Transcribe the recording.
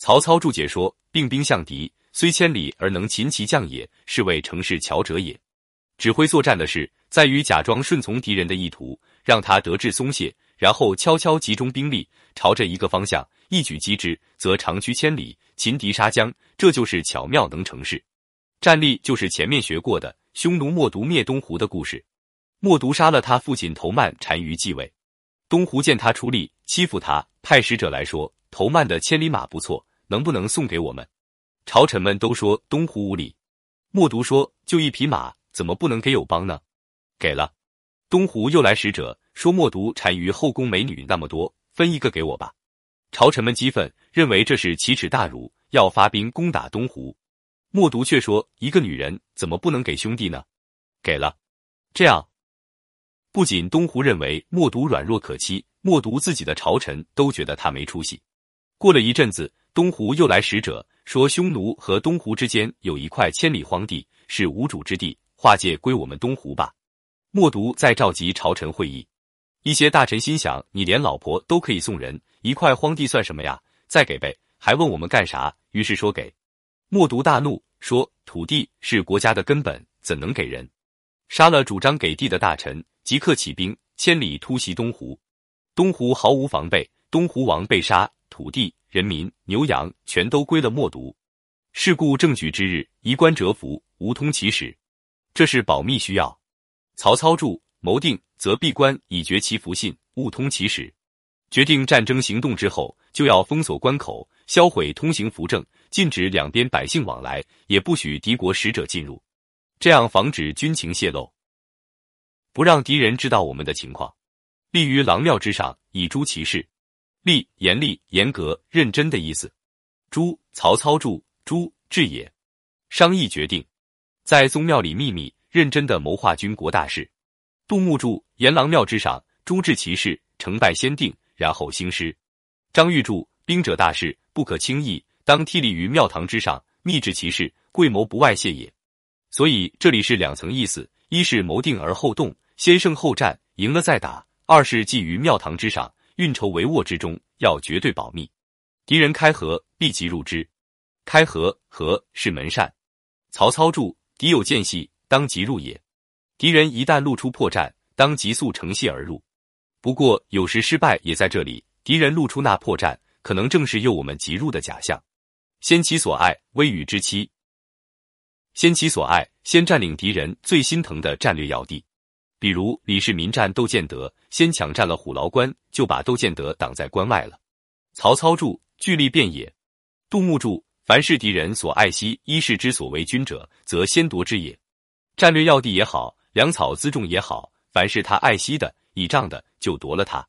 曹操注解说：“并兵向敌，虽千里而能擒其将也，是谓成事巧者也。”指挥作战的是，在于假装顺从敌人的意图，让他得志松懈，然后悄悄集中兵力，朝着一个方向一举击之，则长驱千里，擒敌杀将。这就是巧妙能成事。战例就是前面学过的匈奴冒毒灭东胡的故事。冒毒杀了他父亲头曼单于继位，东胡见他出力欺负他，派使者来说：“头曼的千里马不错。”能不能送给我们？朝臣们都说东湖无礼。默读说：“就一匹马，怎么不能给友邦呢？”给了。东湖又来使者说：“默读单于后宫美女那么多，分一个给我吧。”朝臣们激愤，认为这是奇耻大辱，要发兵攻打东湖。默读却说：“一个女人怎么不能给兄弟呢？”给了。这样，不仅东湖认为默读软弱可欺，默读自己的朝臣都觉得他没出息。过了一阵子。东湖又来使者说，匈奴和东湖之间有一块千里荒地，是无主之地，划界归我们东湖吧。默读再召集朝臣会议，一些大臣心想：你连老婆都可以送人，一块荒地算什么呀？再给呗，还问我们干啥？于是说给。默读大怒，说土地是国家的根本，怎能给人？杀了主张给地的大臣，即刻起兵，千里突袭东湖。东湖毫无防备，东湖王被杀，土地。人民牛羊全都归了默读，是故正举之日，移官折服，无通其使。这是保密需要。曹操著：谋定则闭关以绝其福信，勿通其使。决定战争行动之后，就要封锁关口，销毁通行符证，禁止两边百姓往来，也不许敌国使者进入，这样防止军情泄露，不让敌人知道我们的情况。立于廊庙之上，以诛其事。厉严厉严格认真的意思。朱曹操著朱治也。商议决定，在宗庙里秘密认真的谋划军国大事。杜牧著阎郎庙之上，朱治其事，成败先定，然后兴师。张玉著兵者大事，不可轻易，当替立于庙堂之上，密制其事，贵谋不外泄也。所以这里是两层意思：一是谋定而后动，先胜后战，赢了再打；二是寄于庙堂之上。运筹帷幄之中，要绝对保密。敌人开河，必即入之。开河，河是门扇。曹操注：敌有间隙，当即入也。敌人一旦露出破绽，当急速乘隙而入。不过有时失败也在这里。敌人露出那破绽，可能正是诱我们急入的假象。先其所爱，微与之期。先其所爱，先占领敌人最心疼的战略要地。比如李世民战窦建德，先抢占了虎牢关，就把窦建德挡在关外了。曹操注：据利便也。杜牧著：凡是敌人所爱惜、一世之所为君者，则先夺之也。战略要地也好，粮草辎重也好，凡是他爱惜的、倚仗的，就夺了他。